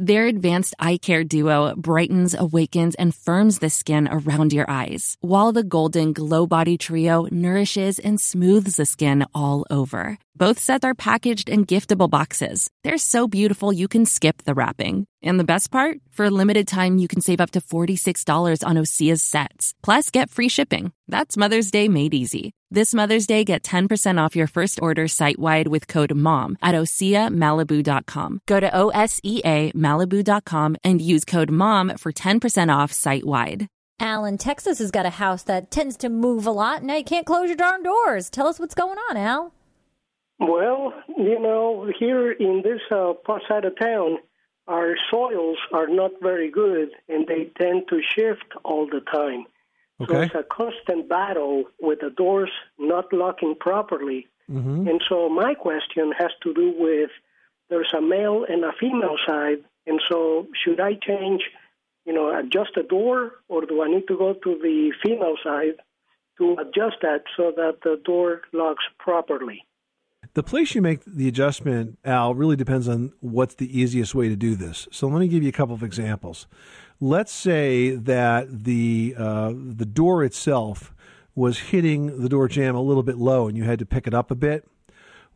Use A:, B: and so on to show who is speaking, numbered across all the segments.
A: Their advanced eye care duo brightens, awakens, and firms the skin around your eyes, while the Golden Glow Body Trio nourishes and smooths the skin all over. Both sets are packaged in giftable boxes. They're so beautiful you can skip the wrapping. And the best part? For a limited time, you can save up to $46 on Osea's sets. Plus, get free shipping. That's Mother's Day made easy. This Mother's Day, get 10% off your first order site wide with code MOM at OseaMalibu.com. Go to OSEA Malibu.com and use code MOM for 10% off site wide.
B: Al in Texas has got a house that tends to move a lot. Now you can't close your darn doors. Tell us what's going on, Al.
C: Well, you know, here in this uh, part side of town, our soils are not very good, and they tend to shift all the time. So
D: Okay.
C: it's a constant battle with the doors not locking properly.
D: Mm-hmm.
C: And so my question has to do with there's a male and a female side, and so should I change, you know, adjust the door, or do I need to go to the female side to adjust that so that the door locks properly?
D: The place you make the adjustment, Al, really depends on what's the easiest way to do this. So let me give you a couple of examples. Let's say that the uh, the door itself was hitting the door jamb a little bit low, and you had to pick it up a bit.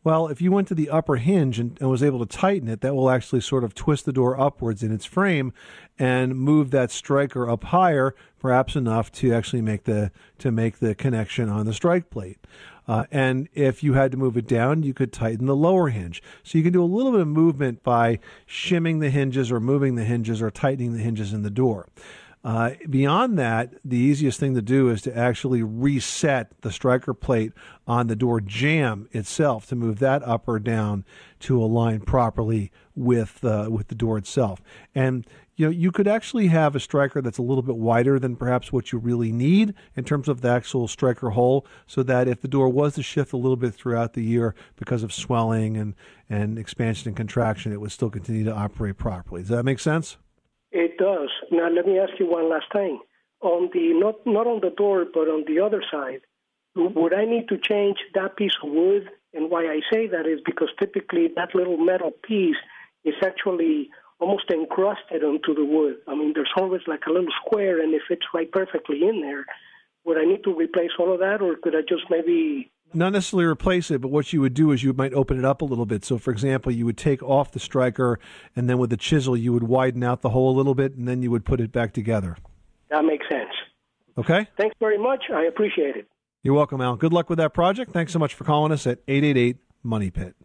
D: Well, if you went to the upper hinge and, and was able to tighten it, that will actually sort of twist the door upwards in its frame and move that striker up higher, perhaps enough to actually make the to make the connection on the strike plate. Uh, and if you had to move it down, you could tighten the lower hinge. So you can do a little bit of movement by shimming the hinges or moving the hinges or tightening the hinges in the door. Uh, beyond that, the easiest thing to do is to actually reset the striker plate on the door jamb itself to move that up or down to align properly with uh, with the door itself. And you know, you could actually have a striker that's a little bit wider than perhaps what you really need in terms of the actual striker hole, so that if the door was to shift a little bit throughout the year because of swelling and and expansion and contraction, it would still continue to operate properly. Does that make sense?
C: It does. Now let me ask you one last thing. On the not not on the door, but on the other side, would I need to change that piece of wood? And why I say that is because typically that little metal piece is actually almost encrusted onto the wood. I mean, there's always like a little square, and it fits right perfectly in there. Would I need to replace all of that, or could I just maybe
D: not necessarily replace it, but what you would do is you might open it up a little bit. So, for example, you would take off the striker, and then with the chisel, you would widen out the hole a little bit, and then you would put it back together.
C: that makes sense?
D: Okay?
C: Thanks very much. I appreciate it.
D: You're welcome, Al. Good luck with that project. Thanks so much for calling us at 888 Money Pit.